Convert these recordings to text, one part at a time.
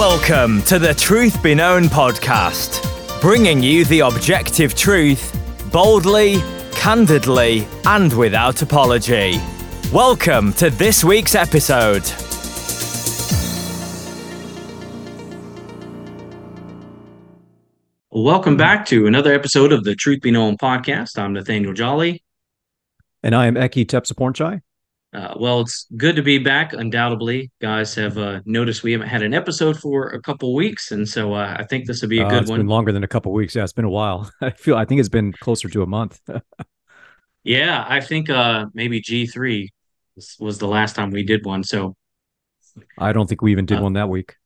Welcome to the Truth Be Known podcast, bringing you the objective truth boldly, candidly, and without apology. Welcome to this week's episode. Welcome back to another episode of the Truth Be Known podcast. I'm Nathaniel Jolly. And I am Ekkie Tepsapornchai. Uh, well, it's good to be back. Undoubtedly, guys have uh, noticed we haven't had an episode for a couple weeks, and so uh, I think this will be a Uh, good it's one. been longer than a couple weeks. Yeah, it's been a while. I feel. I think it's been closer to a month. Yeah, I think uh, maybe G three was, was the last time we did one. So, I don't think we even did Uh, one that week.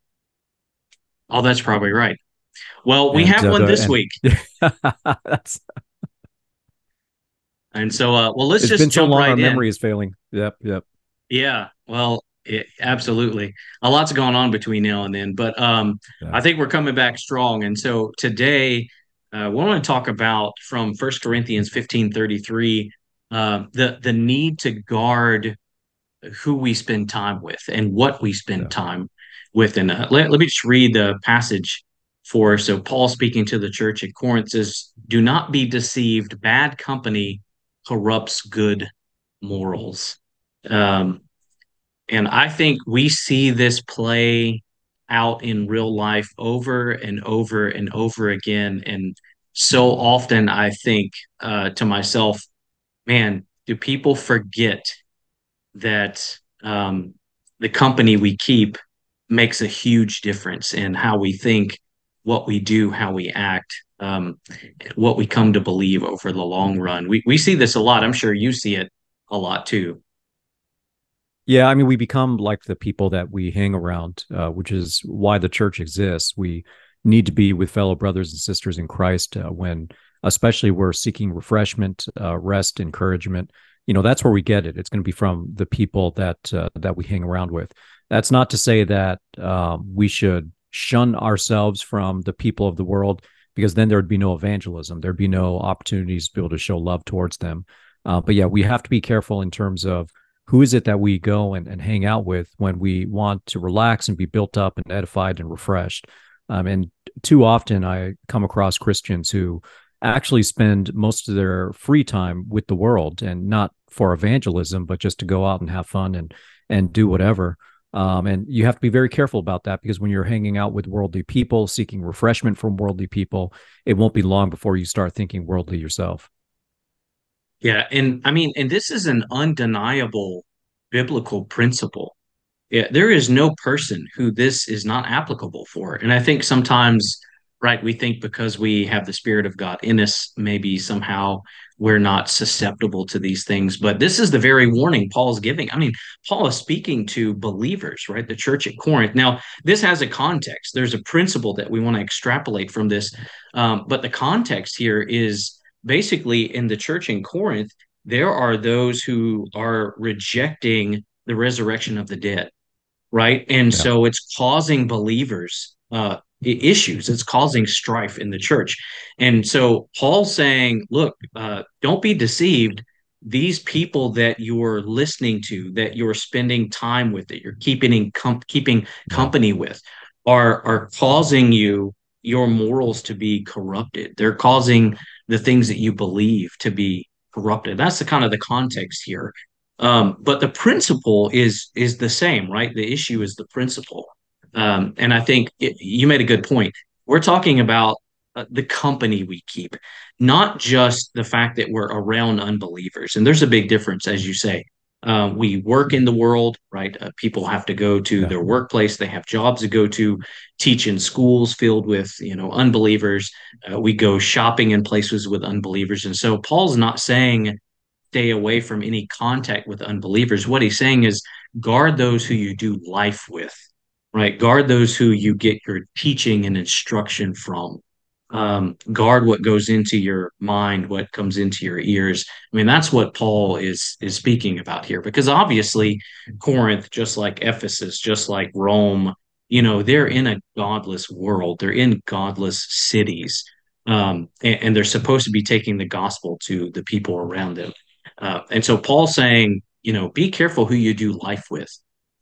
oh, that's probably right. Well, we And, have one this and- week, That's, and so uh, well, let's it's just been so long. right our in. memory is failing. Yep. Yep. Yeah, well, it, absolutely. A lot's going on between now and then, but um, Yeah. I think we're coming back strong. And so today, uh, we want to talk about from First Corinthians fifteen thirty three, uh, the the need to guard who we spend time with and what we spend Yeah. time with. And uh, let, let me just read the passage for. So Paul speaking to the church at Corinth says, "Do not be deceived. Bad company corrupts good morals." Um, and I think we see this play out in real life over and over and over again. And so often I think uh, to myself, man, do people forget that um, the company we keep makes a huge difference in how we think, what we do, how we act, um, what we come to believe over the long run. We, we see this a lot. I'm sure you see it a lot too. Yeah. I mean, we become like the people that we hang around, uh, which is why the church exists. We need to be with fellow brothers and sisters in Christ uh, when, especially, we're seeking refreshment, uh, rest, encouragement. You know, that's where we get it. It's going to be from the people that uh, that we hang around with. That's not to say that um, we should shun ourselves from the people of the world, because then there would be no evangelism. There'd be no opportunities to be able to show love towards them. Uh, but yeah, we have to be careful in terms of who is it that we go and, and hang out with when we want to relax and be built up and edified and refreshed. Um, and too often I come across Christians who actually spend most of their free time with the world and not for evangelism, but just to go out and have fun and and do whatever. Um, and you have to be very careful about that because when you're hanging out with worldly people, seeking refreshment from worldly people, it won't be long before you start thinking worldly yourself. Yeah, and I mean, and this is an undeniable biblical principle. Yeah, there is no person who this is not applicable for. And I think sometimes, right, we think because we have the Spirit of God in us, maybe somehow we're not susceptible to these things. But this is the very warning Paul's giving. I mean, Paul is speaking to believers, right? The church at Corinth. Now, this has a context. There's a principle that we want to extrapolate from this. Um, but the context here is basically in the church in Corinth, there are those who are rejecting the resurrection of the dead, right? And Yeah. so it's causing believers uh, issues. It's causing strife in the church. And so Paul's saying, look, uh, don't be deceived. These people that you're listening to, that you're spending time with, that you're keeping in com- keeping company with, are are causing you your morals to be corrupted. They're causing the things that you believe to be corrupted. That's the kind of the context here. Um, but the principle is is the same, right? The issue is the principle. Um, and I think it, you made a good point. We're talking about uh, the company we keep, not just the fact that we're around unbelievers. And there's a big difference, as you say. Uh, we work in the world, right? Uh, people have to go to Yeah. their workplace. They have jobs to go to, teach in schools filled with, you know, unbelievers. Uh, we go shopping in places with unbelievers. And so Paul's not saying stay away from any contact with unbelievers. What he's saying is guard those who you do life with, right? Guard those who you get your teaching and instruction from. Um, guard what goes into your mind, what comes into your ears. I mean, that's what Paul is is speaking about here, because obviously Corinth, just like Ephesus, just like Rome, you know, they're in a godless world. They're in godless cities, um, and, and they're supposed to be taking the gospel to the people around them. Uh, and so Paul's saying, you know, be careful who you do life with,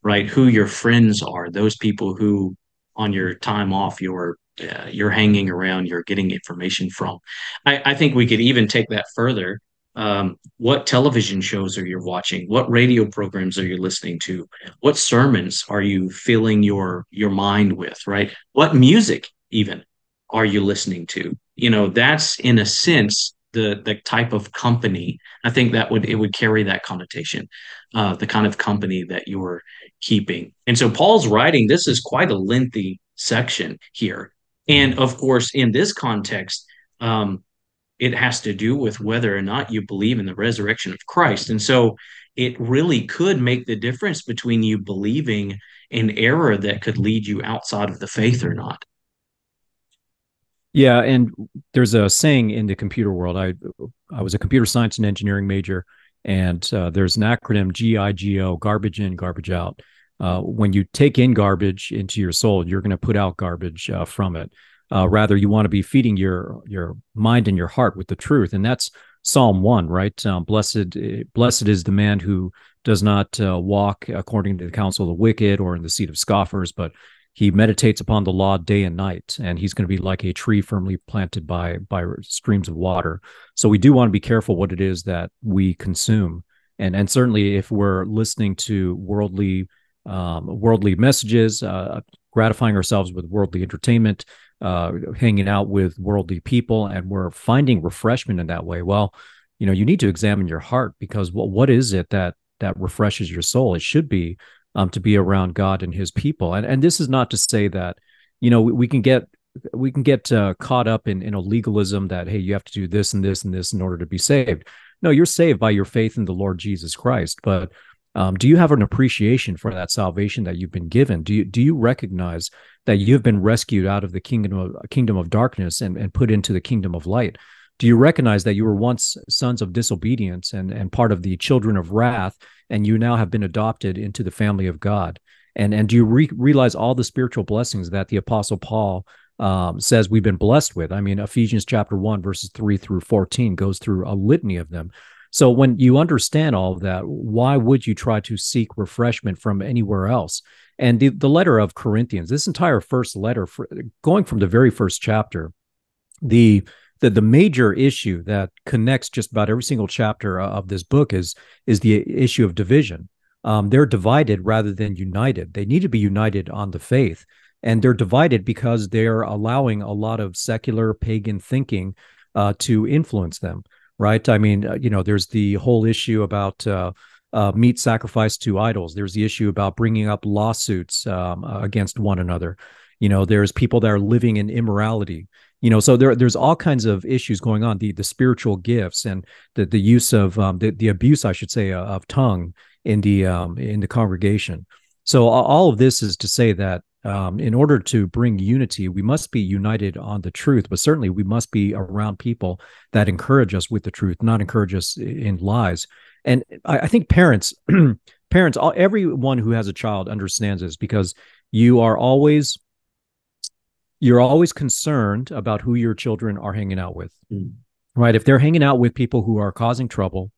right? Who your friends are, those people who on your time off you're uh, you're hanging around you're getting information from. I, I think we could even take that further. Um, what television shows are you watching? What radio programs are you listening to? What sermons are you filling your your mind with right? What music even are you listening to? You know that's in a sense the the type of company i think that would it would carry that connotation uh, the kind of company that you're keeping and so paul's writing this is quite a lengthy section here and of course in this context um, it has to do with whether or not you believe in the resurrection of christ and so it really could make the difference between you believing an error that could lead you outside of the faith or not yeah, and there's a saying in the computer world. I I was a computer science and engineering major, and uh, there's an acronym GIGO: garbage in, garbage out. Uh, when you take in garbage into your soul, you're going to put out garbage uh, from it. Uh, rather, you want to be feeding your your mind and your heart with the truth, and that's Psalm one, right? Um, blessed, blessed is the man who does not uh, walk according to the counsel of the wicked or in the seat of scoffers, but he meditates upon the law day and night and he's going to be like a tree firmly planted by by streams of water so we do want to be careful what it is that we consume and and certainly if we're listening to worldly um, worldly messages uh, gratifying ourselves with worldly entertainment uh, hanging out with worldly people and we're finding refreshment in that way well you know you need to examine your heart because what what is it that that refreshes your soul it should be um, to be around God and His people. And and this is not to say that you know we, we can get we can get uh, caught up in in a legalism that hey you have to do this and this and this in order to be saved. No, you're saved by your faith in the Lord Jesus Christ. But um, do you have an appreciation for that salvation that you've been given? Do you do you recognize that you have been rescued out of the kingdom of kingdom of darkness and, and put into the kingdom of light? Do you recognize that you were once sons of disobedience and, and part of the children of wrath, and you now have been adopted into the family of God? And, and do you re- realize all the spiritual blessings that the Apostle Paul um, says we've been blessed with? I mean, Ephesians chapter 1, verses 3 through 14 goes through a litany of them. So when you understand all of that, why would you try to seek refreshment from anywhere else? And the, the letter of Corinthians, this entire first letter, for, going from the very first chapter, the the the major issue that connects just about every single chapter of this book is is the issue of division. Um, they're divided rather than united. They need to be united on the faith, and they're divided because they're allowing a lot of secular pagan thinking uh, to influence them. Right? I mean, uh, you know, there's the whole issue about. Uh, uh, meat sacrificed to idols. There's the issue about bringing up lawsuits um, against one another. You know, there's people that are living in immorality you know so there there's all kinds of issues going on the the spiritual gifts and the the use of um, the the abuse I should say uh, of tongue in the um, in the congregation so all of this is to say that um, in order to bring unity we must be united on the truth but certainly we must be around people that encourage us with the truth not encourage us in lies and I, I think parents parents all, everyone who has a child understands this because you are always you're always concerned about who your children are hanging out with. Mm. Right? If they're hanging out with people who are causing trouble,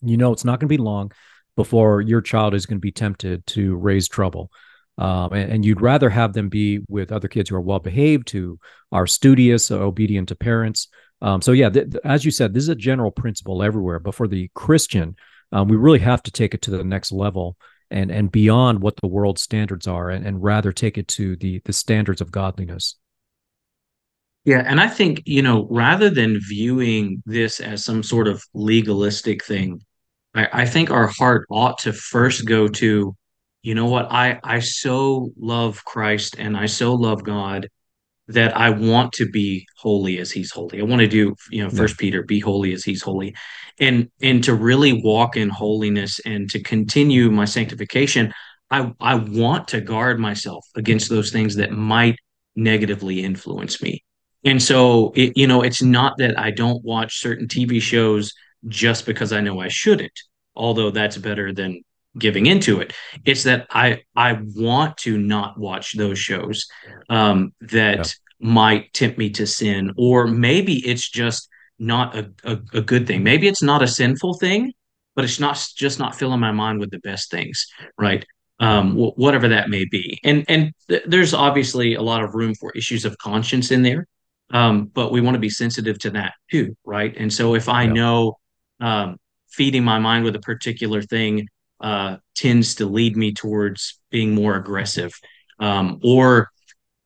you know it's not going to be long before your child is going to be tempted to raise trouble. Um, and, and, you'd rather have them be with other kids who are well behaved, who are studious, obedient to parents. Um, so yeah, th- th- as you said, this is a general principle everywhere. But for the Christian, um, we really have to take it to the next level and and beyond what the world standards are and, and rather take it to the the standards of godliness yeah and i think you know rather than viewing this as some sort of legalistic thing i, I think our heart ought to first go to you know what i i so love christ and i so love god that I want to be holy as he's holy. I want to do, you know, first yeah. Peter, be holy as he's holy. And and to really walk in holiness and to continue my sanctification, I I want to guard myself against those things that might negatively influence me. And so it, you know, it's not that I don't watch certain TV shows just because I know I shouldn't, although that's better than giving into it. It's that I I want to not watch those shows um, that yeah. might tempt me to sin, or maybe it's just not a, a, a, good thing. Maybe it's not a sinful thing, but it's not just not filling my mind with the best things, right? um, whatever that may be. And and th- there's obviously a lot of room for issues of conscience in there, um, but we want to be sensitive to that too, right? And so if I know um, feeding my mind with a particular thing uh, tends to lead me towards being more aggressive, um, or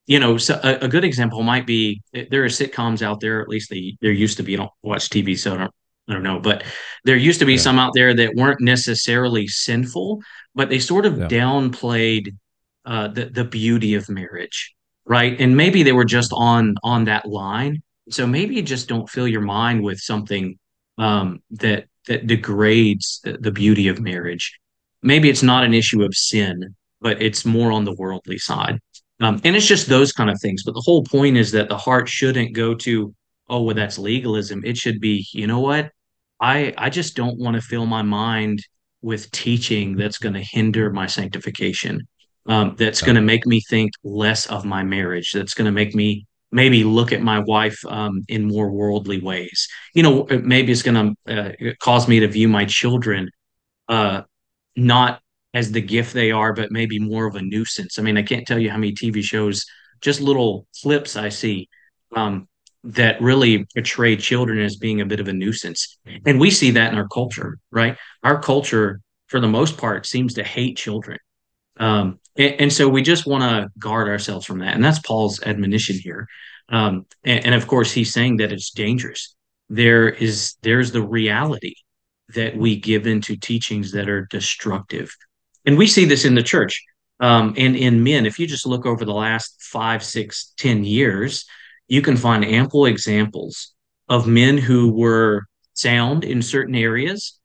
you know, so a, a, good example might be there are sitcoms out there. At least they there used to be. I don't watch TV, so I don't I don't know, but there used to be yeah. some out there that weren't necessarily sinful, but they sort of yeah. downplayed uh, the the beauty of marriage, right? And maybe they were just on on that line. So maybe just don't fill your mind with something um, that that degrades the, beauty of marriage. Maybe it's not an issue of sin, but it's more on the worldly side. Um, and it's just those kind of things. But the whole point is that the heart shouldn't go to, oh, well, that's legalism. It should be, you know what? I I just don't want to fill my mind with teaching that's going to hinder my sanctification. Um, that's going to make me think less of my marriage. That's going to make me maybe look at my wife um, in more worldly ways. You know, maybe it's going to uh, cause me to view my children uh, not as the gift they are, but maybe more of a nuisance. I mean, I can't tell you how many TV shows, just little clips I see um, that really portray children as being a bit of a nuisance. And we see that in our culture, right? Our culture, for the most part, seems to hate children. Um, and, and, so we just want to guard ourselves from that. And that's Paul's admonition here. Um, and, and of course, he's saying that it's dangerous. There is there's the reality that we give into teachings that are destructive. And we see this in the church um, and in men. If you just look over the last five, six, ten years, you can find ample examples of men who were sound in certain areas.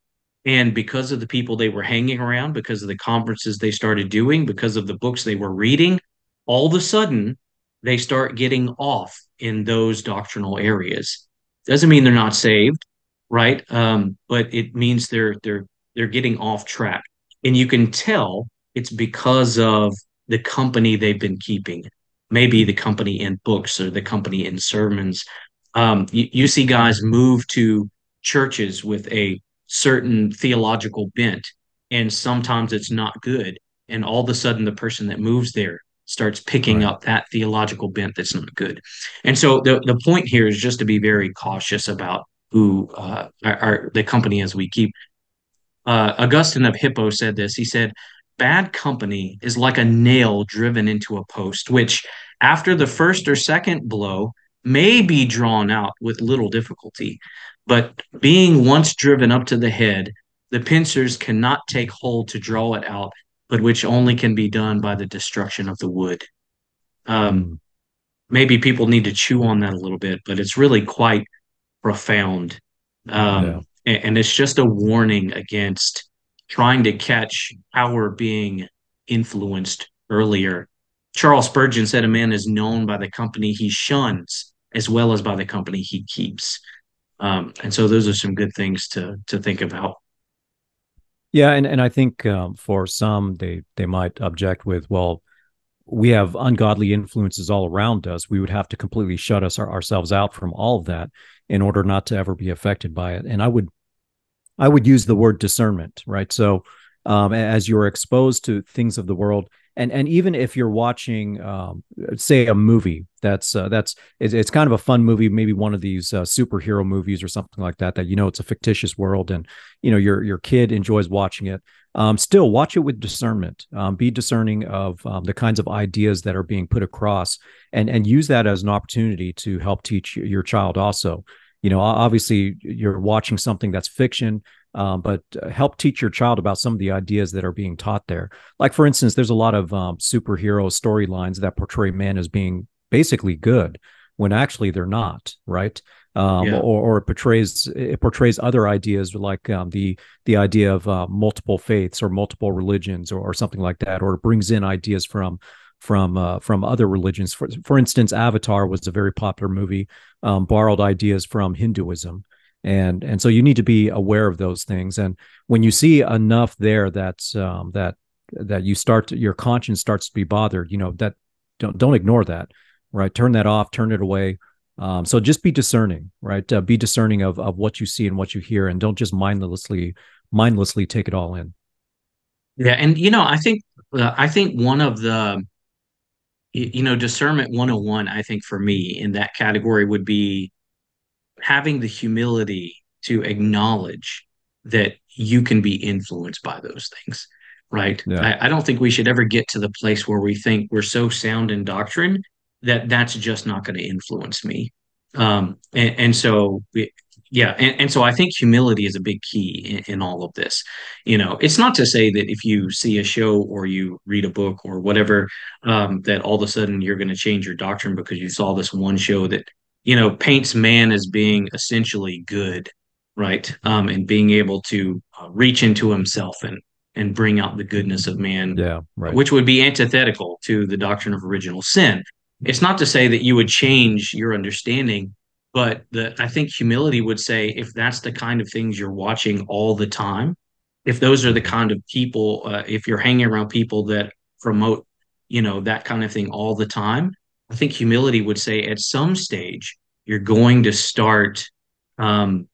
And because of the people they were hanging around, because of the conferences they started doing, because of the books they were reading, all of a sudden they start getting off in those doctrinal areas. Doesn't mean they're not saved, right? Um, but it means they're they're they're getting off track, and you can tell it's because of the company they've been keeping maybe the company in books or the company in sermons. Um, you, you see guys move to churches with a certain theological bent, and sometimes it's not good. And all of a sudden, the person that moves there starts picking right. up that theological bent that's not good. And so the, the point here is just to be very cautious about who uh, are, the company as we keep. Uh, Augustine of Hippo said this. He said, Bad company is like a nail driven into a post, which after the first or second blow may be drawn out with little difficulty. But being once driven up to the head, the pincers cannot take hold to draw it out, but which only can be done by the destruction of the wood. Um, maybe people need to chew on that a little bit, but it's really quite profound. Um, yeah. and, and it's just a warning against trying to catch power being influenced earlier Charles Spurgeon said a man is known by the company he shuns as well as by the company he keeps. Um, and so those are some good things to to think about. Yeah, and, and I think um, for some they they might object with, well, we have ungodly influences all around us. We would have to completely shut us our, ourselves out from all of that in order not to ever be affected by it. And I would I would use the word discernment, right? So um, as you're exposed to things of the world, and and even if you're watching um, say a movie that's uh, that's it's, it's, kind of a fun movie maybe one of these uh, superhero movies or something like that that you know it's a fictitious world and you know your your kid enjoys watching it um, still watch it with discernment um, be discerning of um, the kinds of ideas that are being put across and and use that as an opportunity to help teach your child also. You know obviously you're watching something that's fiction um, but uh, help teach your child about some of the ideas that are being taught there. Like, for instance, there's a lot of um, superhero storylines that portray men as being basically good when actually they're not, right? Um, yeah. or, or, it portrays it portrays other ideas like um, the the idea of uh, multiple faiths or multiple religions or, or, something like that, or it brings in ideas from from uh, from other religions. For for instance, Avatar was a very popular movie, um, borrowed ideas from Hinduism, and and so you need to be aware of those things. And when you see enough there that's um, that that you start to, your conscience starts to be bothered you know that don't don't ignore that right? Turn that off turn it away. Um, so just be discerning right? Uh, be discerning of of what you see and what you hear and don't just mindlessly mindlessly take it all in. Yeah and you know i think uh, I think one of the you know discernment 101 i think for me in that category would be having the humility to acknowledge that you can be influenced by those things right? Yeah. I, I don't think we should ever get to the place where we think we're so sound in doctrine that that's just not going to influence me. Um and, and so we, yeah and, and so i think humility is a big key in, in all of this. You know it's not to say that if you see a show or you read a book or whatever um, that all of a sudden you're going to change your doctrine because you saw this one show that you know paints man as being essentially good right? Um, and being able to uh, reach into himself and and bring out the goodness of man Yeah, right. which would be antithetical to the doctrine of original sin. It's not to say that you would change your understanding but the i think humility would say if that's the kind of things you're watching all the time if those are the kind of people uh, if you're hanging around people that promote you know that kind of thing all the time i think humility would say at some stage you're going to start um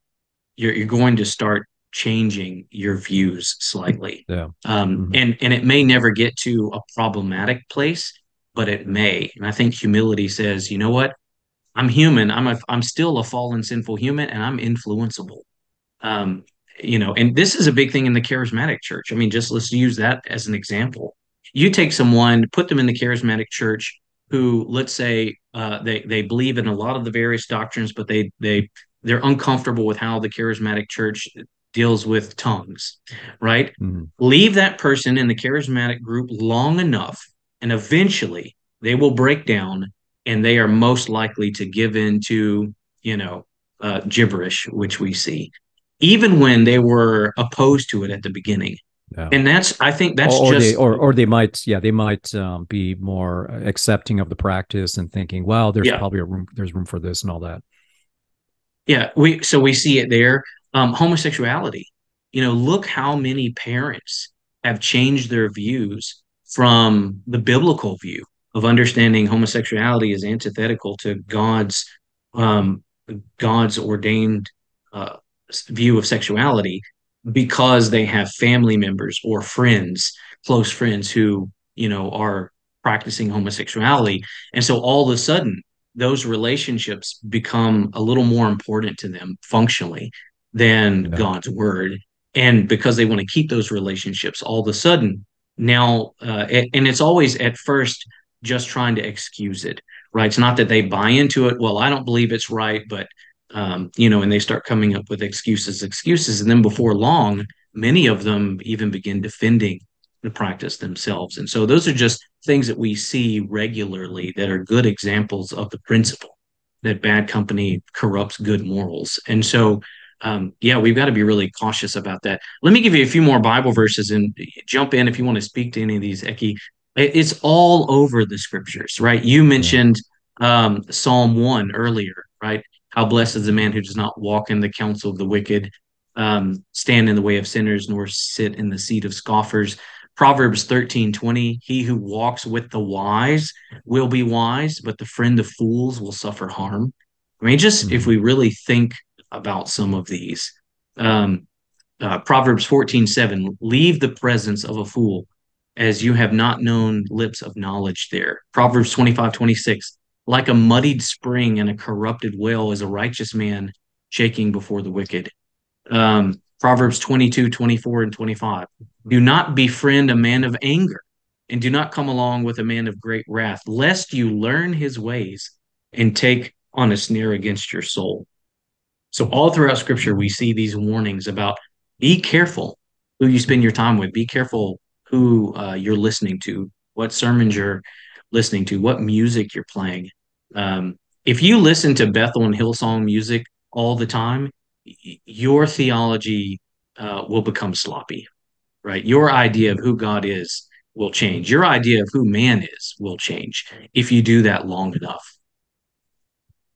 you're, you're going to start changing your views slightly Yeah. um Mhm. and and it may never get to a problematic place but it may and i think humility says you know what i'm human i'm a i'm still a fallen sinful human and i'm influenceable um, you know, and this is a big thing in the charismatic church. I mean, just let's use that as an example. You take someone, put them in the charismatic church who, let's say, uh, they they believe in a lot of the various doctrines, but they they they're uncomfortable with how the charismatic church deals with tongues, right? Mhm. Leave that person in the charismatic group long enough, and eventually they will break down, and they are most likely to give in to, you know, uh, gibberish, which we see even when they were opposed to it at the beginning. Yeah. And that's, I think that's or, or just, they or or they might yeah they might um, be more accepting of the practice and thinking well, there's Yeah. probably a room there's room for this and all that yeah, we, so we see it there. Um, homosexuality, you know, look how many parents have changed their views from the biblical view of understanding homosexuality as antithetical to God's, um, God's ordained, uh, view of sexuality because they have family members or friends, close friends who, you know, are practicing homosexuality. And so all of a sudden, those relationships become a little more important to them functionally than Yeah. God's word. And because they want to keep those relationships, all of a sudden, now, uh, and it's always at first just trying to excuse it, right? It's not that they buy into it. Well, I don't believe it's right, but um, you know, and they start coming up with excuses, excuses, and then before long, many of them even begin defending the practice themselves. And so those are just things that we see regularly that are good examples of the principle that bad company corrupts good morals. And so um, yeah, we've got to be really cautious about that. Let me give you a few more Bible verses and jump in if you want to speak to any of these, Ekkie. It's all over the scriptures, right? You mentioned um, Psalm 1 earlier, right? How blessed is the man who does not walk in the counsel of the wicked, um, stand in the way of sinners, nor sit in the seat of scoffers. Proverbs thirteen twenty. He who walks with the wise will be wise, but the friend of fools will suffer harm. I mean, just if we really think about some of these. Um, uh, Proverbs fourteen seven. Leave the presence of a fool as you have not known lips of knowledge there. Proverbs twenty five twenty six like a muddied spring and a corrupted well is a righteous man shaking before the wicked. Um, Proverbs 22, 24, and 25. Do not befriend a man of anger, and do not come along with a man of great wrath, lest you learn his ways and take on a snare against your soul. So, all throughout scripture, we see these warnings about be careful who you spend your time with, be careful who uh, you're listening to, what sermons you're listening to, what music you're playing. Um, if you listen to Bethel and Hillsong music all the time, your theology uh, will become sloppy, right? Your idea of who God is will change. Your idea of who man is will change if you do that long enough.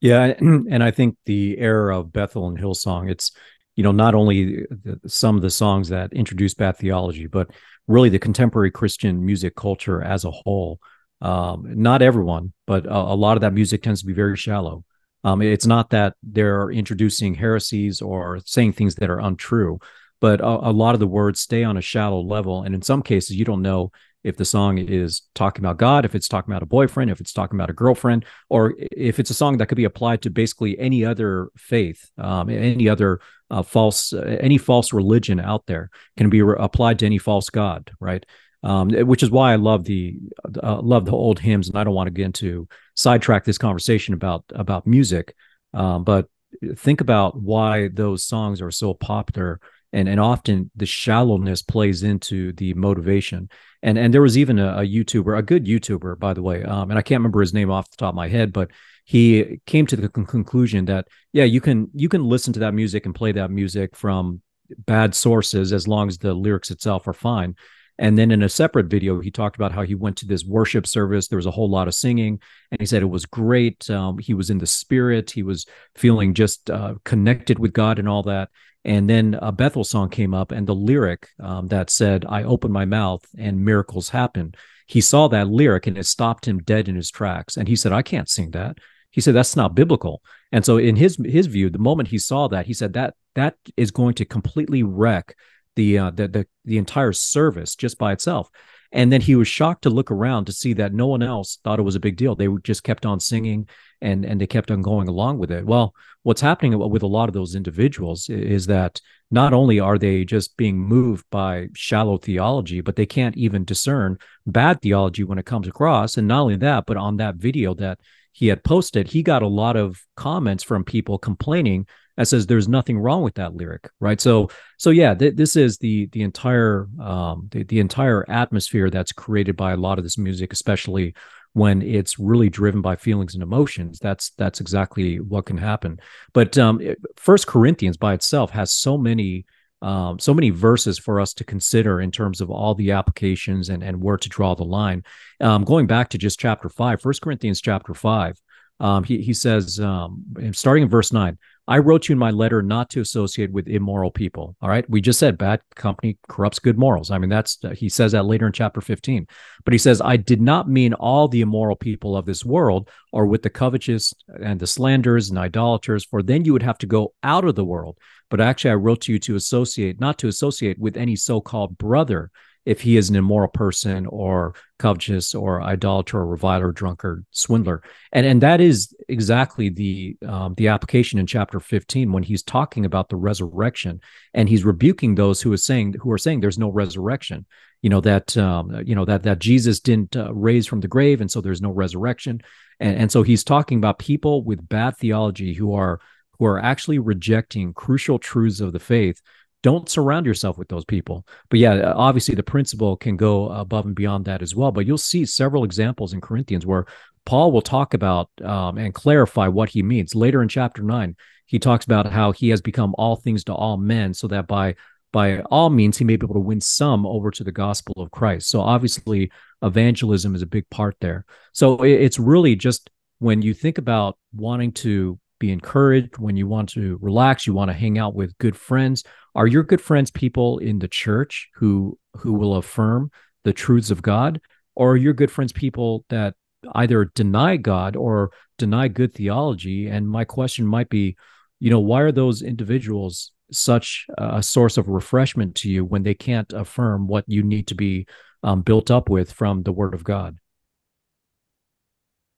Yeah, and I think the era of Bethel and Hillsong, it's you know not only some of the songs that introduce bad theology, but really the contemporary Christian music culture as a whole. Um, not everyone, but a, a lot of that music tends to be very shallow. Um, it's not that they're introducing heresies or saying things that are untrue, but a, a lot of the words stay on a shallow level, and in some cases, you don't know if the song is talking about God, if it's talking about a boyfriend, if it's talking about a girlfriend, or if it's a song that could be applied to basically any other faith, um, any other uh, false, uh, any false religion out there can be re- applied to any false god, right? Um, which is why I love the uh, love the old hymns, and I don't want to get into sidetrack this conversation about about music, um, but think about why those songs are so popular and and often the shallowness plays into the motivation. And and there was even a, a youtuber a good youtuber by the way um, and i can't remember his name off the top of my head but he came to the con- conclusion that yeah you can you can listen to that music and play that music from bad sources as long as the lyrics itself are fine and then in a separate video, he talked about how he went to this worship service. There was a whole lot of singing, and he said it was great. Um, he was in the spirit. He was feeling just uh, connected with God and all that. And then a Bethel song came up, and the lyric um, that said, I open my mouth and miracles happen. He saw that lyric and it stopped him dead in his tracks. And he said, I can't sing that. He said, that's not biblical. And so in his his view, the moment he saw that, he said that that is going to completely wreck the uh, the, the the entire service just by itself. And then he was shocked to look around to see that no one else thought it was a big deal. They just kept on singing and and they kept on going along with it. Well, what's happening with a lot of those individuals is that not only are they just being moved by shallow theology, but they can't even discern bad theology when it comes across. And not only that, but on that video that he had posted, he got a lot of comments from people complaining that says there's nothing wrong with that lyric right? So so yeah th- this is the the entire um the, the entire atmosphere that's created by a lot of this music especially when it's really driven by feelings and emotions. That's that's exactly what can happen. But um first corinthians by itself has so many um, so many verses for us to consider in terms of all the applications and, and where to draw the line. Um, going back to just chapter five, First Corinthians chapter five, um, he, he says, um, starting in verse nine, I wrote you in my letter not to associate with immoral people. All right. We just said bad company corrupts good morals. I mean, that's, uh, he says that later in chapter 15. But he says, I did not mean all the immoral people of this world or with the covetous and the slanderers and idolaters, for then you would have to go out of the world. But actually, I wrote to you to associate, not to associate with any so called brother if he is an immoral person or covetous or idolater or reviler, drunkard, swindler. And and that is exactly the um, the application in chapter 15 when he's talking about the resurrection and he's rebuking those who is saying who are saying there's no resurrection. You know that um, you know that that Jesus didn't uh, raise from the grave and so there's no resurrection. And, and so he's talking about people with bad theology who are who are actually rejecting crucial truths of the faith don't surround yourself with those people. But yeah, obviously the principle can go above and beyond that as well. But you'll see several examples in Corinthians where Paul will talk about um, and clarify what he means. Later in chapter nine, he talks about how he has become all things to all men, so that by by all means he may be able to win some over to the gospel of Christ. So obviously, evangelism is a big part there. So it's really just when you think about wanting to be encouraged, when you want to relax, you want to hang out with good friends are your good friends people in the church who who will affirm the truths of god? Or are your good friends people that either deny god or deny good theology? And my question might be you know why are those individuals such a source of refreshment to you when they can't affirm what you need to be um, built up with from the word of god?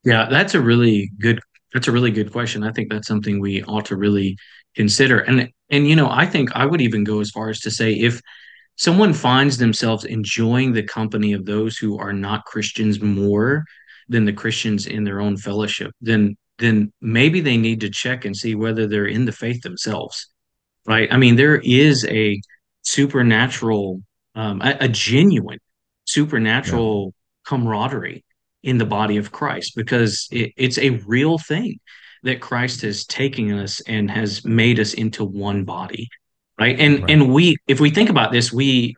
Yeah that's a really good that's a really good question. I think that's something we ought to really consider. And and you know i think i would even go as far as to say if someone finds themselves enjoying the company of those who are not christians more than the christians in their own fellowship then then maybe they need to check and see whether they're in the faith themselves right i mean there is a supernatural um, a, a genuine supernatural yeah. camaraderie in the body of christ because it, it's a real thing that Christ has taken us and has made us into one body right and right. and we if we think about this we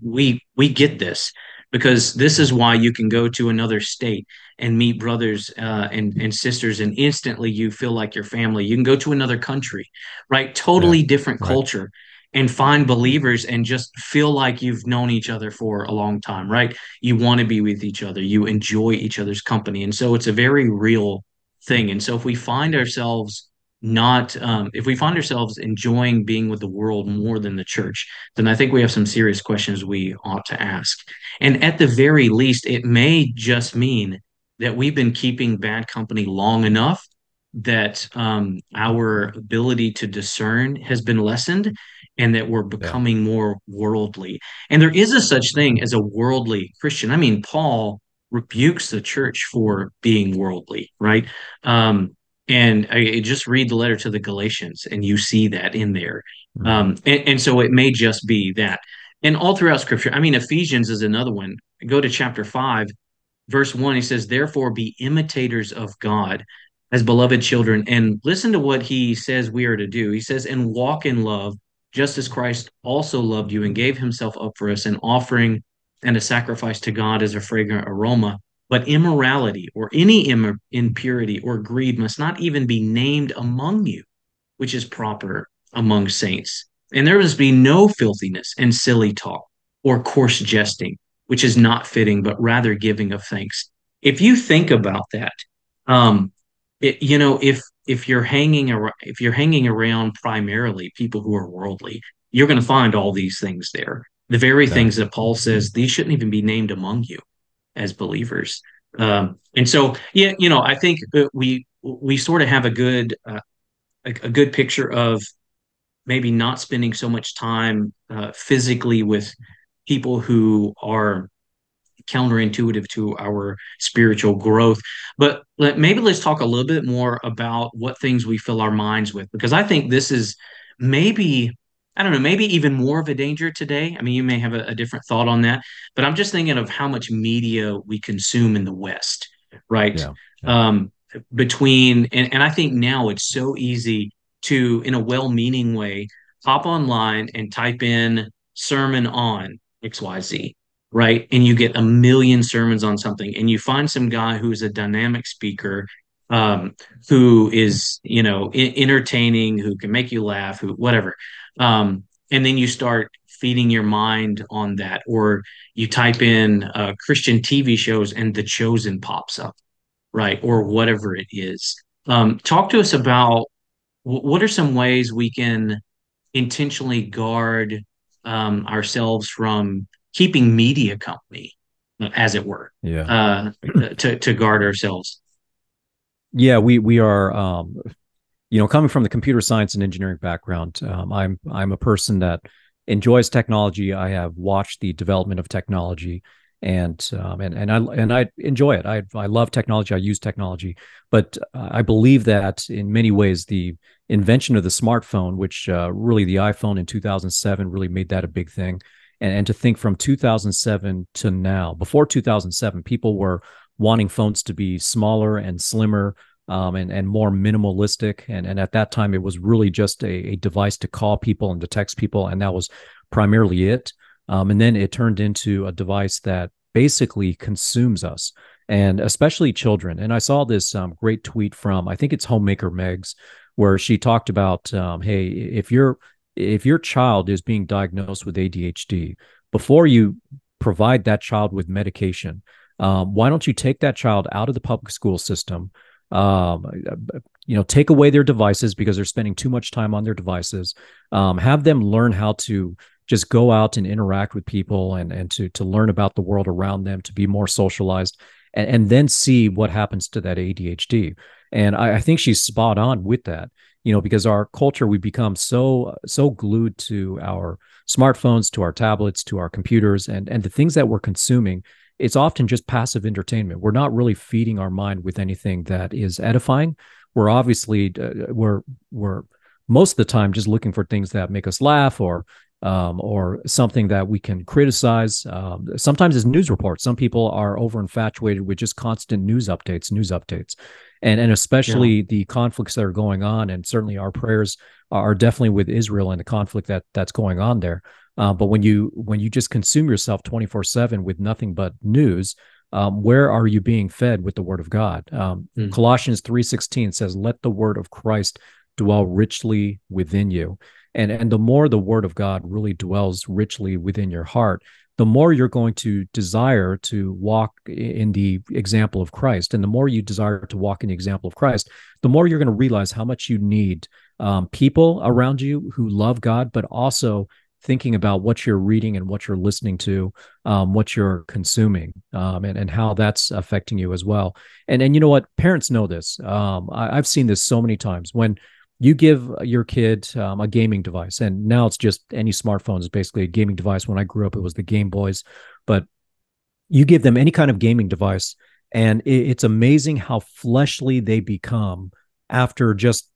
we we get this because this is why you can go to another state and meet brothers uh, and and sisters and instantly you feel like your family you can go to another country right totally yeah. different right. culture and find believers and just feel like you've known each other for a long time right you want to be with each other you enjoy each other's company and so it's a very real thing. And so if we find ourselves not um, if we find ourselves enjoying being with the world more than the church, then I think we have some serious questions we ought to ask. And at the very least, it may just mean that we've been keeping bad company long enough that um, our ability to discern has been lessened and that we're becoming yeah. more worldly. And there is a such thing as a worldly Christian. I mean, Paul rebukes the church for being worldly, right? Um, and I just read the letter to the Galatians, and you see that in there. Mm-hmm. Um, and, and so it may just be that. And all throughout Scripture, I mean, Ephesians is another one. Go to chapter five, verse one. He says, "Therefore, be imitators of God." As beloved children, and listen to what he says we are to do. He says, and walk in love, just as Christ also loved you and gave himself up for us, an offering and a sacrifice to God as a fragrant aroma. But immorality or any Im- impurity or greed must not even be named among you, which is proper among saints. And there must be no filthiness and silly talk or coarse jesting, which is not fitting, but rather giving of thanks. If you think about that, um, it, you know, if if you're hanging around, if you're hanging around primarily people who are worldly, you're going to find all these things there. The very yeah. things that Paul says these shouldn't even be named among you as believers. Um, and so, yeah, you know, I think we we sort of have a good uh, a, a, good picture of maybe not spending so much time uh, physically with people who are counterintuitive to our spiritual growth. But let, maybe let's talk a little bit more about what things we fill our minds with, because I think this is maybe I don't know, maybe even more of a danger today. I mean, you may have a, a, different thought on that, but I'm just thinking of how much media we consume in the West, right? Yeah, yeah. Um, between, and, and I think now it's so easy to, in a well meaning way, hop online and type in sermon on XYZ, right? And you get a million sermons on something, and you find some guy who's a dynamic speaker um, who is you know I- entertaining, who can make you laugh, who whatever, um, and then you start feeding your mind on that, or you type in uh, Christian TV shows and The Chosen pops up, right, or whatever it is. Um, talk to us about w- what are some ways we can intentionally guard um, ourselves from keeping media company, as it were, yeah, uh, to to guard ourselves. Yeah, we we are um, you know, coming from the computer science and engineering background, um, I'm I'm a person that enjoys technology. I have watched the development of technology, and um, and and I and I enjoy it. I I love technology. I use technology, but I believe that in many ways the invention of the smartphone, which uh, really the iPhone in 2007 really made that a big thing, and and to think from 2007 to now, before 2007, people were wanting phones to be smaller and slimmer um, and, and more minimalistic. And, and at that time, it was really just a, a device to call people and to text people. And that was primarily it. Um, and then it turned into a device that basically consumes us and especially children. And I saw this um, great tweet from, I think it's Homemaker Megs, where she talked about, um, hey, if your if your child is being diagnosed with ADHD, before you provide that child with medication, um, why don't you take that child out of the public school system? Um, you know, take away their devices because they're spending too much time on their devices. Um, have them learn how to just go out and interact with people and and to to learn about the world around them, to be more socialized, and, and then see what happens to that ADHD. And I, I think she's spot on with that you know because our culture we become so so glued to our smartphones to our tablets to our computers and and the things that we're consuming it's often just passive entertainment. We're not really feeding our mind with anything that is edifying. We're obviously uh, we're we're most of the time just looking for things that make us laugh or um, or something that we can criticize. Um, sometimes it's news reports. Some people are over infatuated with just constant news updates, news updates, and and especially yeah. the conflicts that are going on. And certainly our prayers are definitely with Israel and the conflict that that's going on there. Uh, but when you when you just consume yourself 24 7 with nothing but news um, where are you being fed with the word of god um, mm. colossians 3.16 says let the word of christ dwell richly within you and and the more the word of god really dwells richly within your heart the more you're going to desire to walk in the example of Christ. And the more you desire to walk in the example of Christ, the more you're going to realize how much you need um, people around you who love God, but also thinking about what you're reading and what you're listening to, um, what you're consuming, um, and, and how that's affecting you as well. And and you know what? Parents know this. Um, I, have seen this so many times when you give your kid um, a gaming device, and now it's just any smartphone is basically a gaming device. When I grew up, it was the Game Boys, but you give them any kind of gaming device, and it, it's amazing how fleshly they become after just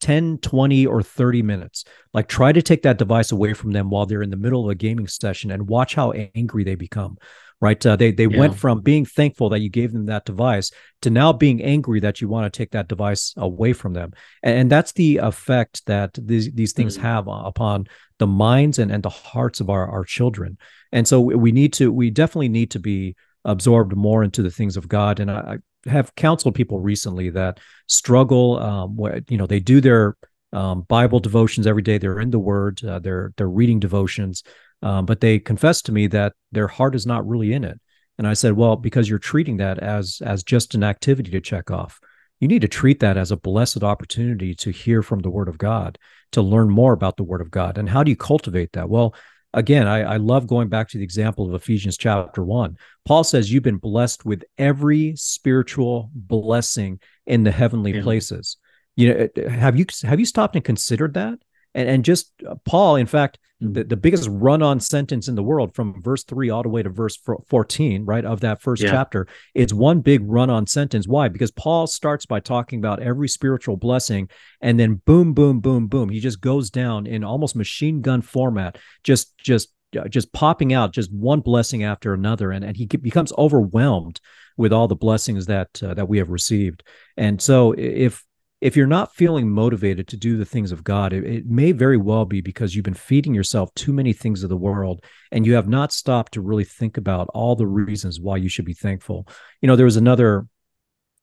10, 20, or 30 minutes. Like try to take that device away from them while they're in the middle of a gaming session and watch how angry they become. Right. Uh, they they yeah. went from being thankful that you gave them that device to now being angry that you want to take that device away from them. And, and that's the effect that these, these things mm-hmm. have upon the minds and, and the hearts of our, our children. And so we need to, we definitely need to be absorbed more into the things of God. And I, have counseled people recently that struggle. Um, where, you know, they do their um, Bible devotions every day. They're in the Word. Uh, they're they're reading devotions, um, but they confess to me that their heart is not really in it. And I said, well, because you're treating that as as just an activity to check off. You need to treat that as a blessed opportunity to hear from the Word of God, to learn more about the Word of God. And how do you cultivate that? Well, again, I, I, love going back to the example of Ephesians chapter one. Paul says, You've been blessed with every spiritual blessing in the heavenly yeah. places. You know, have you have you stopped and considered that? And and just uh, Paul, in fact, mm. the, the biggest run-on sentence in the world from verse three all the way to verse fourteen, right of that first yeah. chapter, is one big run-on sentence. Why? Because Paul starts by talking about every spiritual blessing, and then boom, boom, boom, boom, he just goes down in almost machine gun format, just just uh, just popping out just one blessing after another and, and he becomes overwhelmed with all the blessings that uh, that we have received and so if if you're not feeling motivated to do the things of God, it, it, may very well be because you've been feeding yourself too many things of the world and you have not stopped to really think about all the reasons why you should be thankful. You know, there was another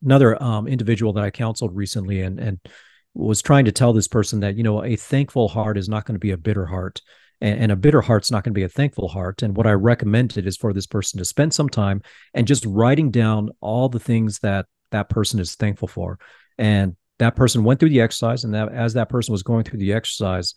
another um, individual that I counseled recently and and was trying to tell this person that, you know, a thankful heart is not going to be a bitter heart. And, a bitter heart's not going to be a thankful heart. And what I recommended is for this person to spend some time and just writing down all the things that that person is thankful for. And that person went through the exercise and that as that person was going through the exercise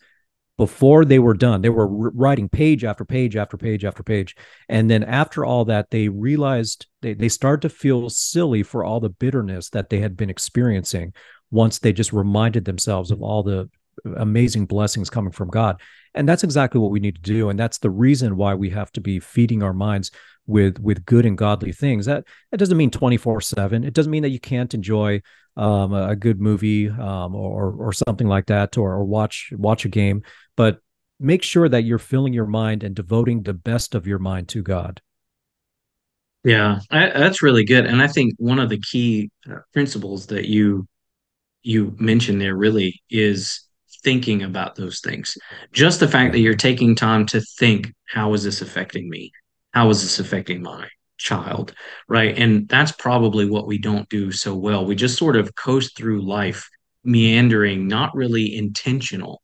before they were done they were writing page after page after page after page. And then after all that they realized they, they started to feel silly for all the bitterness that they had been experiencing once they just reminded themselves of all the amazing blessings coming from god. And that's exactly what we need to do. And that's the reason why we have to be feeding our minds with with good and godly things that that doesn't mean 24 7 it doesn't mean that you can't enjoy um, a, good movie um, or or something like that, or, or watch watch a game. But make sure that you're filling your mind and devoting the best of your mind to God. Yeah, I, that's really good, and I think one of the key uh, principles that you you mentioned there really is thinking about those things. Just the fact that you're taking time to think, how is this affecting me? How is this affecting my child, right? And that's probably what we don't do so well. We just sort of coast through life, meandering, not really intentional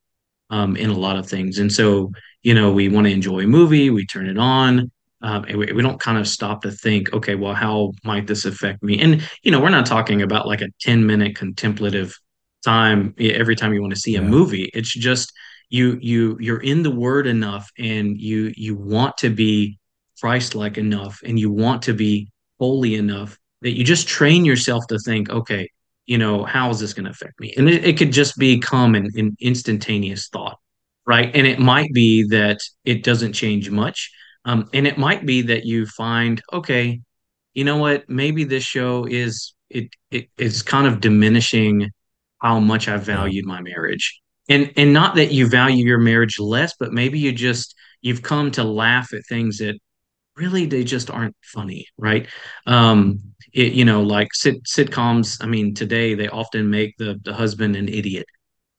um, in a lot of things. And so, you know, we want to enjoy a movie, we turn it on. Um, and we, we don't kind of stop to think, okay, well, how might this affect me? And, you know, we're not talking about like a 10 minute contemplative time every time you want to see a movie. It's just, you you you're in the word enough and you you want to be Christ-like enough and you want to be holy enough that you just train yourself to think, okay, you know, how is this going to affect me? And it, it could just become an, an instantaneous thought, right? And it might be that it doesn't change much. Um, and it might be that you find, okay, you know what? Maybe this show is it it is kind of diminishing how much I valued my marriage. And and not that you value your marriage less, but maybe you just you've come to laugh at things that really they just aren't funny right? Um it, you know like sit, sitcoms i mean today they often make the the husband an idiot.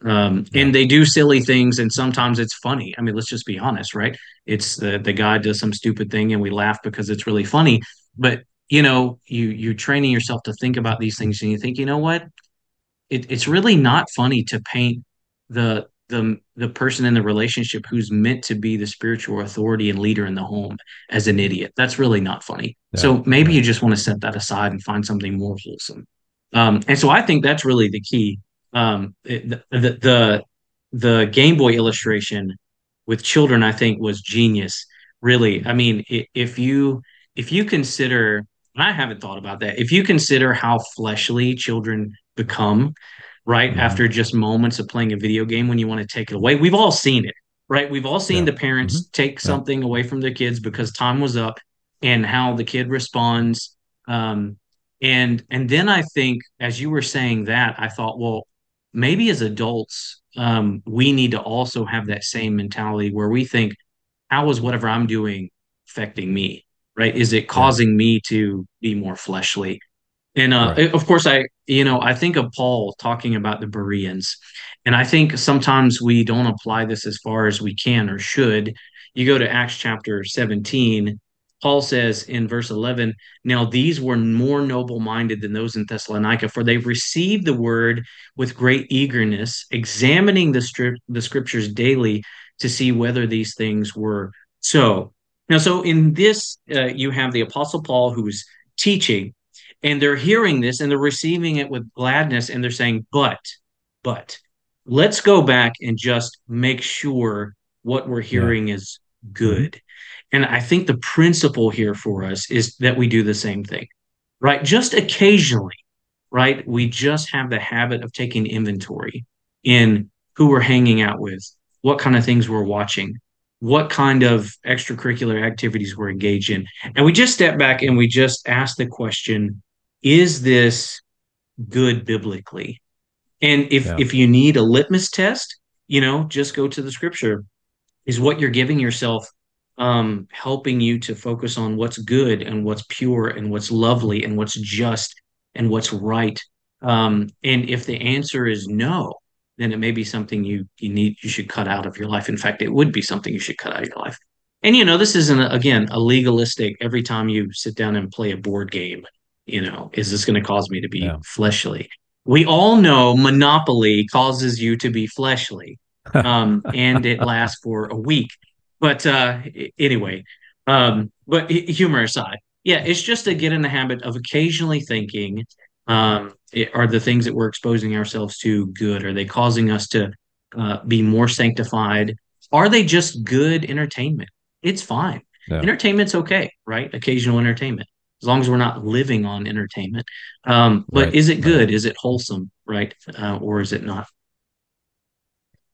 Um yeah. and they do silly things and sometimes it's funny. I mean let's just be honest right? It's the the guy does some stupid thing and we laugh because it's really funny. But you know you you training yourself to think about these things and you think you know what? It, it's really not funny to paint the the the person in the relationship who's meant to be the spiritual authority and leader in the home as an idiot. That's really not funny. Yeah. So maybe you just want to set that aside and find something more wholesome. Um, and so I think that's really the key. Um, the, the the the Game Boy illustration with children, I think, was genius. Really, I mean, if you if you consider, and I haven't thought about that, if you consider how fleshly children become right? Mm-hmm. After just moments of playing a video game when you want to take it away. We've all seen it, right? We've all seen yeah. the parents mm-hmm. take something yeah. away from their kids because time was up and how the kid responds. Um, and and then I think as you were saying that, I thought, well, maybe as adults, um, we need to also have that same mentality where we think, how is whatever I'm doing affecting me? Right? Is it causing yeah. me to be more fleshly? And uh, right. of course, I you know I think of Paul talking about the Bereans, and I think sometimes we don't apply this as far as we can or should. You go to Acts chapter 17. Paul says in verse 11, Now these were more noble minded than those in Thessalonica, for they received the word with great eagerness, examining the, stri- the scriptures daily to see whether these things were so. Now, so in this, uh, you have the Apostle Paul who's teaching, and they're hearing this and they're receiving it with gladness and they're saying but but let's go back and just make sure what we're hearing yeah. is good mm-hmm. and i think the principle here for us is that we do the same thing right just occasionally right we just have the habit of taking inventory in who we're hanging out with what kind of things we're watching what kind of extracurricular activities we're engaged in and we just step back and we just ask the question is this good biblically? And if yeah. if you need a litmus test, you know, just go to the scripture. Is what you're giving yourself um, helping you to focus on what's good and what's pure and what's lovely and what's just and what's right. Um, and if the answer is no, then it may be something you you need you should cut out of your life. In fact, it would be something you should cut out of your life. And you know, this isn't again a legalistic. Every time you sit down and play a board game, you know is this going to cause me to be yeah. fleshly? We all know monopoly causes you to be fleshly um, and it lasts for a week. But uh, anyway um, but humor aside yeah it's just to get in the habit of occasionally thinking um, it, are the things that we're exposing ourselves to good? Are they causing us to uh, be more sanctified? Are they just good entertainment? It's fine. Yeah. entertainment's okay right? Occasional entertainment as long as we're not living on entertainment. Um, but right, is it good? Right. Is it wholesome? Right, uh, or is it not?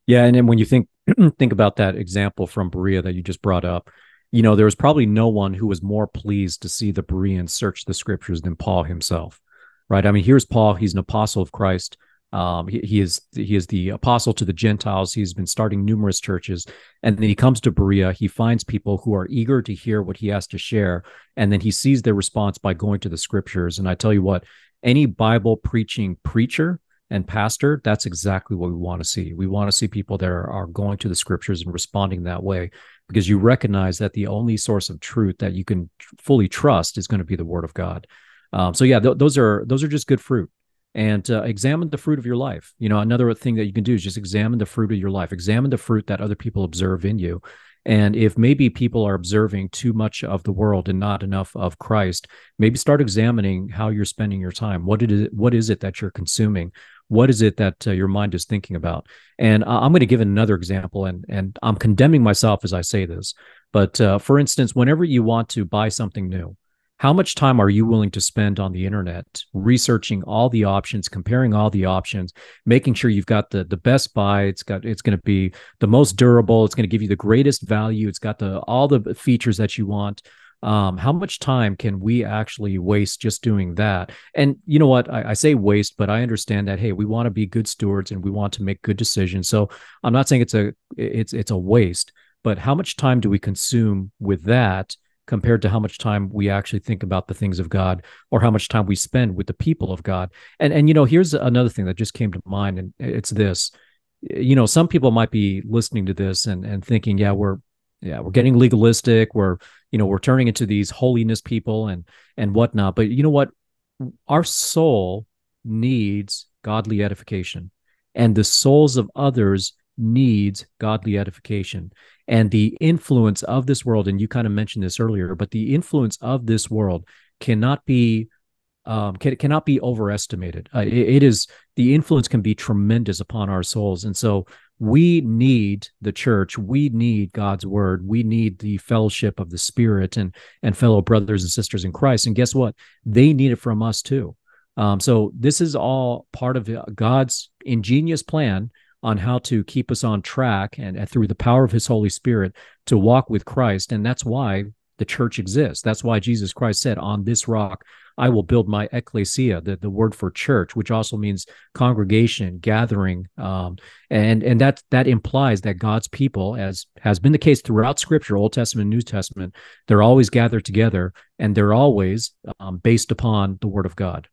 Yeah, and then when you think think about that example from Berea that you just brought up, you know there was probably no one who was more pleased to see the Bereans search the scriptures than Paul himself. Right? I mean, here's Paul; he's an apostle of Christ. Um, he, he, is he is the apostle to the Gentiles. He's been starting numerous churches, and then he comes to Berea. He finds people who are eager to hear what he has to share, and then he sees their response by going to the scriptures. And I tell you what, any Bible preaching preacher and pastor, that's exactly what we want to see. We want to see people that are, are going to the scriptures and responding that way, because you recognize that the only source of truth that you can fully trust is going to be the Word of God. Um, so yeah, th- those are those are just good fruit and uh, examine the fruit of your life. You know, another thing that you can do is just examine the fruit of your life, examine the fruit that other people observe in you. And if maybe people are observing too much of the world and not enough of Christ, maybe start examining how you're spending your time. What it what is it that you're consuming? What is it that uh, your mind is thinking about? And I'm going to give another example, and and I'm condemning myself as I say this. But uh, for instance, whenever you want to buy something new, how much time are you willing to spend on the internet researching all the options comparing all the options making sure you've got the the best buy? It's got it's going to be the most durable. It's going to give you the greatest value. It's got the all the features that you want. Um, how much time can we actually waste just doing that? And you know what? I, I say waste but i understand that hey we want to be good stewards and we want to make good decisions. So i'm not saying it's a it's it's a waste but how much time do we consume with that compared to how much time we actually think about the things of God or how much time we spend with the people of God. And and you know, here's another thing that just came to mind and it's this. You know, some people might be listening to this and and thinking, yeah, we're yeah, we're getting legalistic, we're you know, we're turning into these holiness people and and whatnot. But you know what? Our soul needs godly edification. And the souls of others needs godly edification. And the influence of this world, and you kind of mentioned this earlier, but the influence of this world cannot be um, can, cannot be overestimated. Uh, it, it is the influence can be tremendous upon our souls, and so we need the church. We need God's word. We need the fellowship of the Spirit and and fellow brothers and sisters in Christ. And guess what? They need it from us too. Um, so this is all part of God's ingenious plan on how to keep us on track and, through the power of His Holy Spirit to walk with Christ. And that's why the church exists. That's why Jesus Christ said, "On this rock I will build my ecclesia, the, the word for church, which also means congregation, gathering. Um, and and that that implies that God's people, as has been the case throughout Scripture, Old Testament, New Testament, they're always gathered together, and they're always um, based upon the Word of God.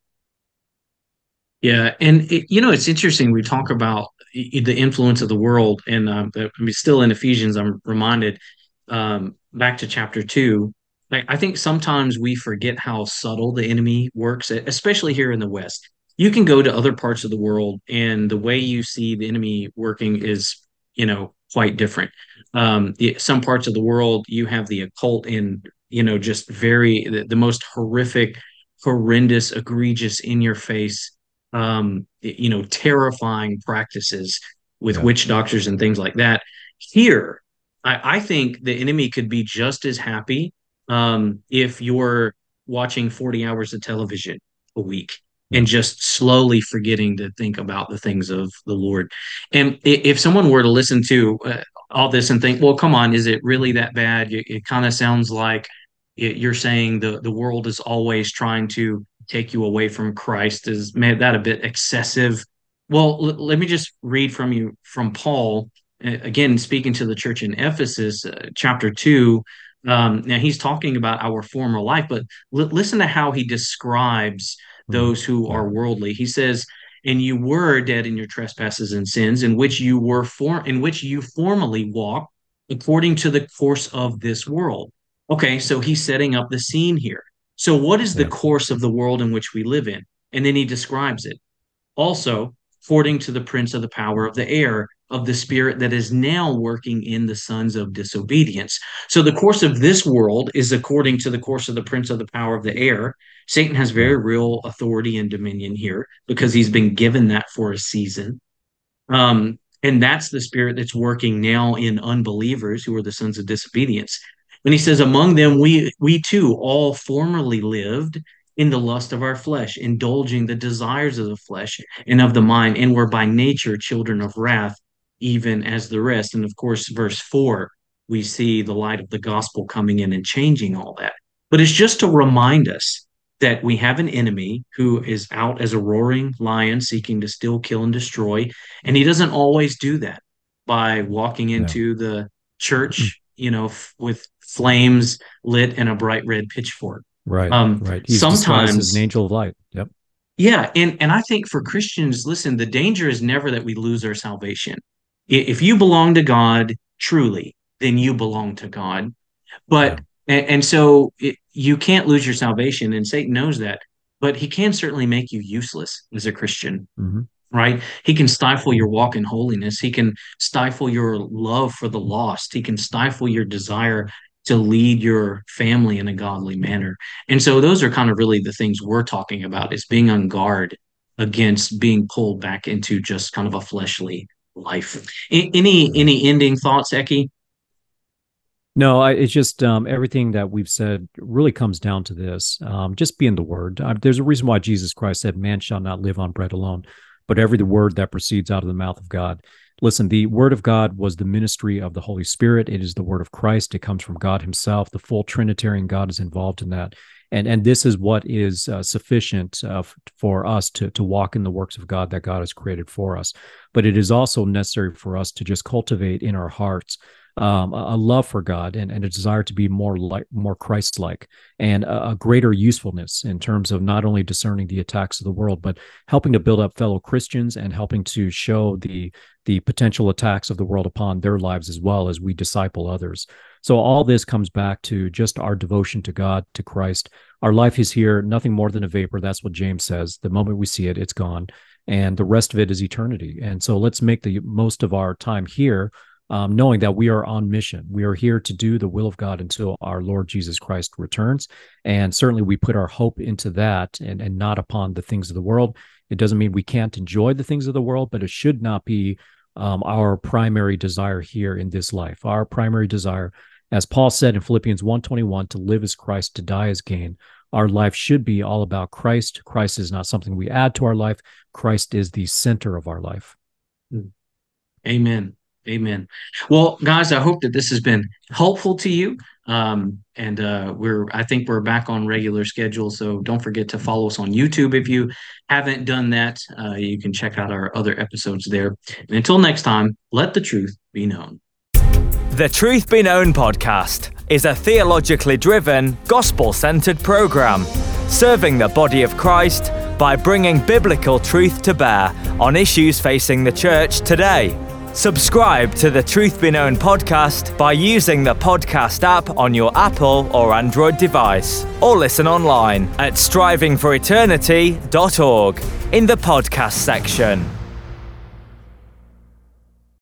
Yeah, and it, you know it's interesting. We talk about the influence of the world, and um, I mean, still in Ephesians, I'm reminded um, back to chapter two like I think sometimes we forget how subtle the enemy works, especially here in the West. You can go to other parts of the world, and the way you see the enemy working is, you know, quite different. Um, some parts of the world, you have the occult in, you know, just very the, the most horrific, horrendous, egregious, in your face, um, you know, terrifying practices with yeah. witch doctors and things like that. Here, I, I think the enemy could be just as happy um, if you're watching 40 hours of television a week and just slowly forgetting to think about the things of the Lord. And if someone were to listen to uh, all this and think, well, come on, is it really that bad? It, it kind of sounds like it, you're saying the, the world is always trying to take you away from Christ. Is made that a bit excessive? Well, l- let me just read from you from Paul, again, speaking to the church in Ephesus, uh, chapter 2, um, now he's talking about our former life, but l- listen to how he describes mm-hmm. those who are worldly. He says, "And you were dead in your trespasses and sins, in which you were for in which you formerly walked according to the course of this world." Okay, so he's setting up the scene here. So, what is the yeah. course of the world in which we live in? And then he describes it. Also, according to the prince of the power of the air, of the spirit that is now working in the sons of disobedience. So the course of this world is according to the course of the prince of the power of the air. Satan has very real authority and dominion here because he's been given that for a season. Um, and that's the spirit that's working now in unbelievers who are the sons of disobedience. When he says, Among them, we we too all formerly lived in the lust of our flesh, indulging the desires of the flesh and of the mind, and were by nature children of wrath, even as the rest. And of course, verse four, we see the light of the gospel coming in and changing all that. But it's just to remind us that we have an enemy who is out as a roaring lion seeking to steal, kill, and destroy. And he doesn't always do that by walking into yeah. the church, mm. You know, f- with flames lit and a bright red pitchfork. Right. Um, right. He's sometimes an angel of light. Yep. Yeah, and and I think for Christians, listen, the danger is never that we lose our salvation if you belong to God truly, then you belong to God. But yeah. and, and, so it, you can't lose your salvation, and Satan knows that. But he can certainly make you useless as a Christian. Mm-hmm. Right? He can stifle your walk in holiness. He can stifle your love for the lost. He can stifle your desire to lead your family in a godly manner. And so those are kind of really the things we're talking about is being on guard against being pulled back into just kind of a fleshly life. Any any ending thoughts, Ekkie? No, I, it's just um, everything that we've said really comes down to this: um, just being the word. Uh, there's a reason why Jesus Christ said, "Man shall not live on bread alone, but every word that proceeds out of the mouth of God." Listen, the word of God was the ministry of the Holy Spirit. It is the word of Christ. It comes from God Himself. The full Trinitarian God is involved in that and and this is what is uh, sufficient uh, for us to to walk in the works of God that God has created for us. But it is also necessary for us to just cultivate in our hearts um, a, love for God and, and a desire to be more like more Christ-like and a, a, greater usefulness in terms of not only discerning the attacks of the world, but helping to build up fellow Christians and helping to show the the potential attacks of the world upon their lives as well as we disciple others. So all this comes back to just our devotion to God, to Christ. Our life is here, nothing more than a vapor. That's what James says. The moment we see it, it's gone. and the rest of it is eternity. And so let's make the most of our time here, um, knowing that we are on mission. We are here to do the will of God until our Lord Jesus Christ returns. And certainly we put our hope into that and, and not upon the things of the world. It doesn't mean we can't enjoy the things of the world, but it should not be um, our primary desire here in this life. Our primary desire, as Paul said in Philippians 1:21, to live as Christ, to die as gain our life should be all about Christ. Christ is not something we add to our life. Christ is the center of our life. Hmm. Amen. Amen. Well, guys, I hope that this has been helpful to you. Um, and uh, we're, I think we're back on regular schedule. So don't forget to follow us on YouTube if you haven't done that. Uh, you can check out our other episodes there. And until next time, let the truth be known. The Truth Be Known podcast is a theologically driven, gospel centered program serving the body of Christ by bringing biblical truth to bear on issues facing the church today. Subscribe to the Truth Be Known podcast by using the podcast app on your Apple or Android device, or listen online at strivingforeternity.org in the podcast section.